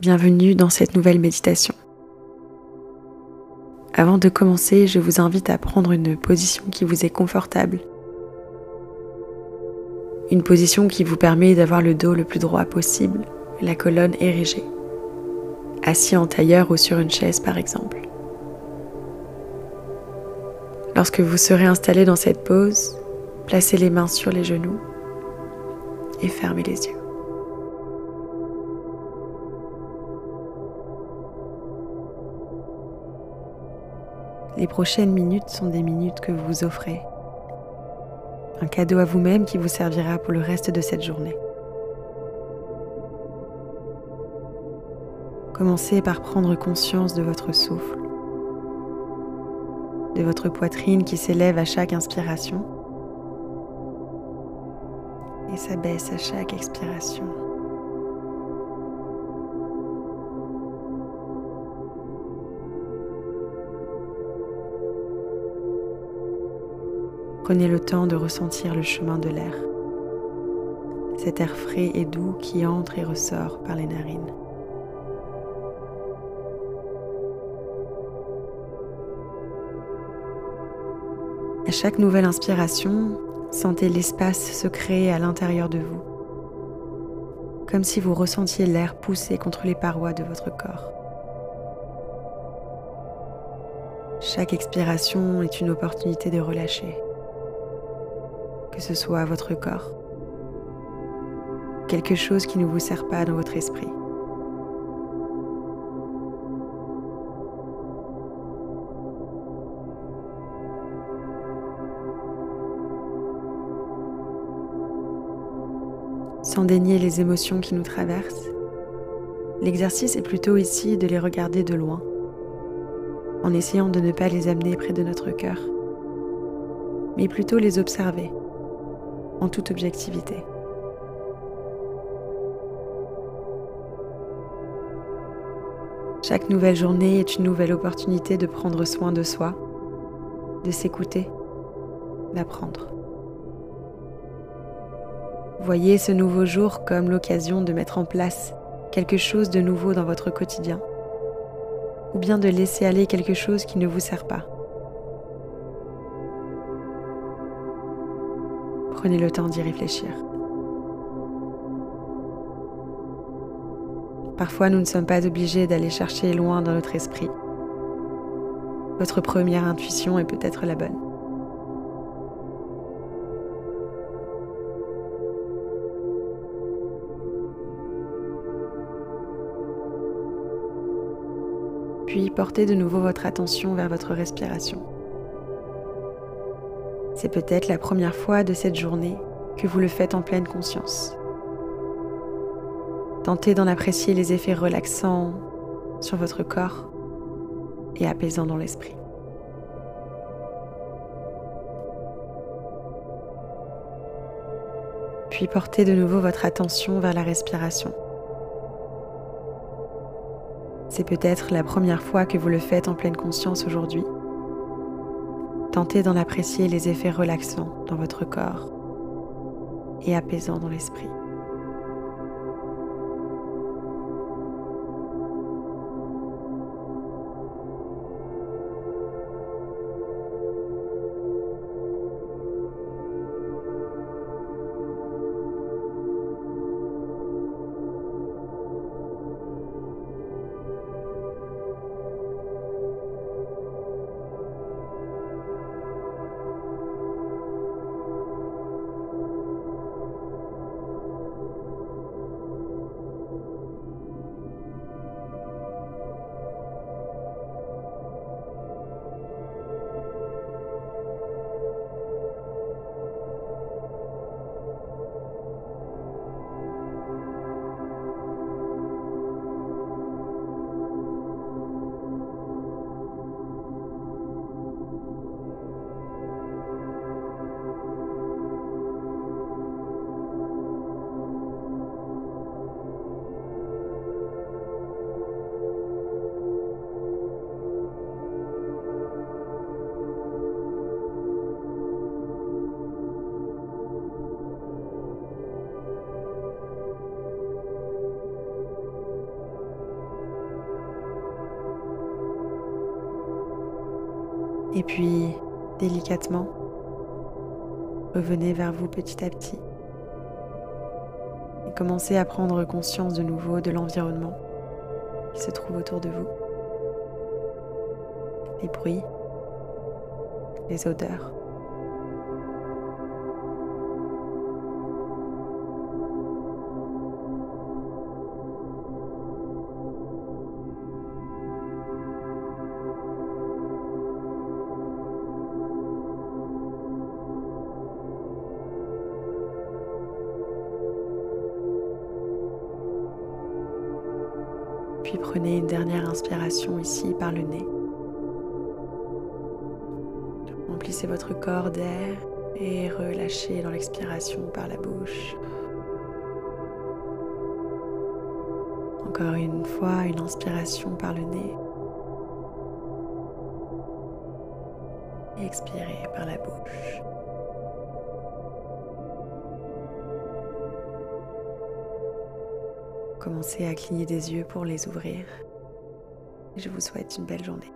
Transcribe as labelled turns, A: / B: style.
A: Bienvenue dans cette nouvelle méditation. Avant de commencer, je vous invite à prendre une position qui vous est confortable. Une position qui vous permet d'avoir le dos le plus droit possible, la colonne érigée. Assis en tailleur ou sur une chaise par exemple. Lorsque vous serez installé dans cette pose, placez les mains sur les genoux et fermez les yeux. Les prochaines minutes sont des minutes que vous vous offrez. Un cadeau à vous-même qui vous servira pour le reste de cette journée. Commencez par prendre conscience de votre souffle, de votre poitrine qui s'élève à chaque inspiration et s'abaisse à chaque expiration. Prenez le temps de ressentir le chemin de l'air, cet air frais et doux qui entre et ressort par les narines. À chaque nouvelle inspiration, sentez l'espace se créer à l'intérieur de vous, comme si vous ressentiez l'air pousser contre les parois de votre corps. Chaque expiration est une opportunité de relâcher que ce soit votre corps, quelque chose qui ne vous sert pas dans votre esprit. Sans dénier les émotions qui nous traversent, l'exercice est plutôt ici de les regarder de loin, en essayant de ne pas les amener près de notre cœur, mais plutôt les observer en toute objectivité. Chaque nouvelle journée est une nouvelle opportunité de prendre soin de soi, de s'écouter, d'apprendre. Voyez ce nouveau jour comme l'occasion de mettre en place quelque chose de nouveau dans votre quotidien, ou bien de laisser aller quelque chose qui ne vous sert pas. Prenez le temps d'y réfléchir. Parfois, nous ne sommes pas obligés d'aller chercher loin dans notre esprit. Votre première intuition est peut-être la bonne. Puis portez de nouveau votre attention vers votre respiration. C'est peut-être la première fois de cette journée que vous le faites en pleine conscience. Tentez d'en apprécier les effets relaxants sur votre corps et apaisants dans l'esprit. Puis portez de nouveau votre attention vers la respiration. C'est peut-être la première fois que vous le faites en pleine conscience aujourd'hui Tentez d'en apprécier les effets relaxants dans votre corps et apaisants dans l'esprit. Et puis, délicatement, revenez vers vous petit à petit. Et commencez à prendre conscience de nouveau de l'environnement qui se trouve autour de vous. Les bruits, les odeurs. Puis prenez une dernière inspiration ici par le nez. Remplissez votre corps d'air et relâchez dans l'expiration par la bouche. Encore une fois, une inspiration par le nez. Et expirez par la bouche. Commencez à cligner des yeux pour les ouvrir. Je vous souhaite une belle journée.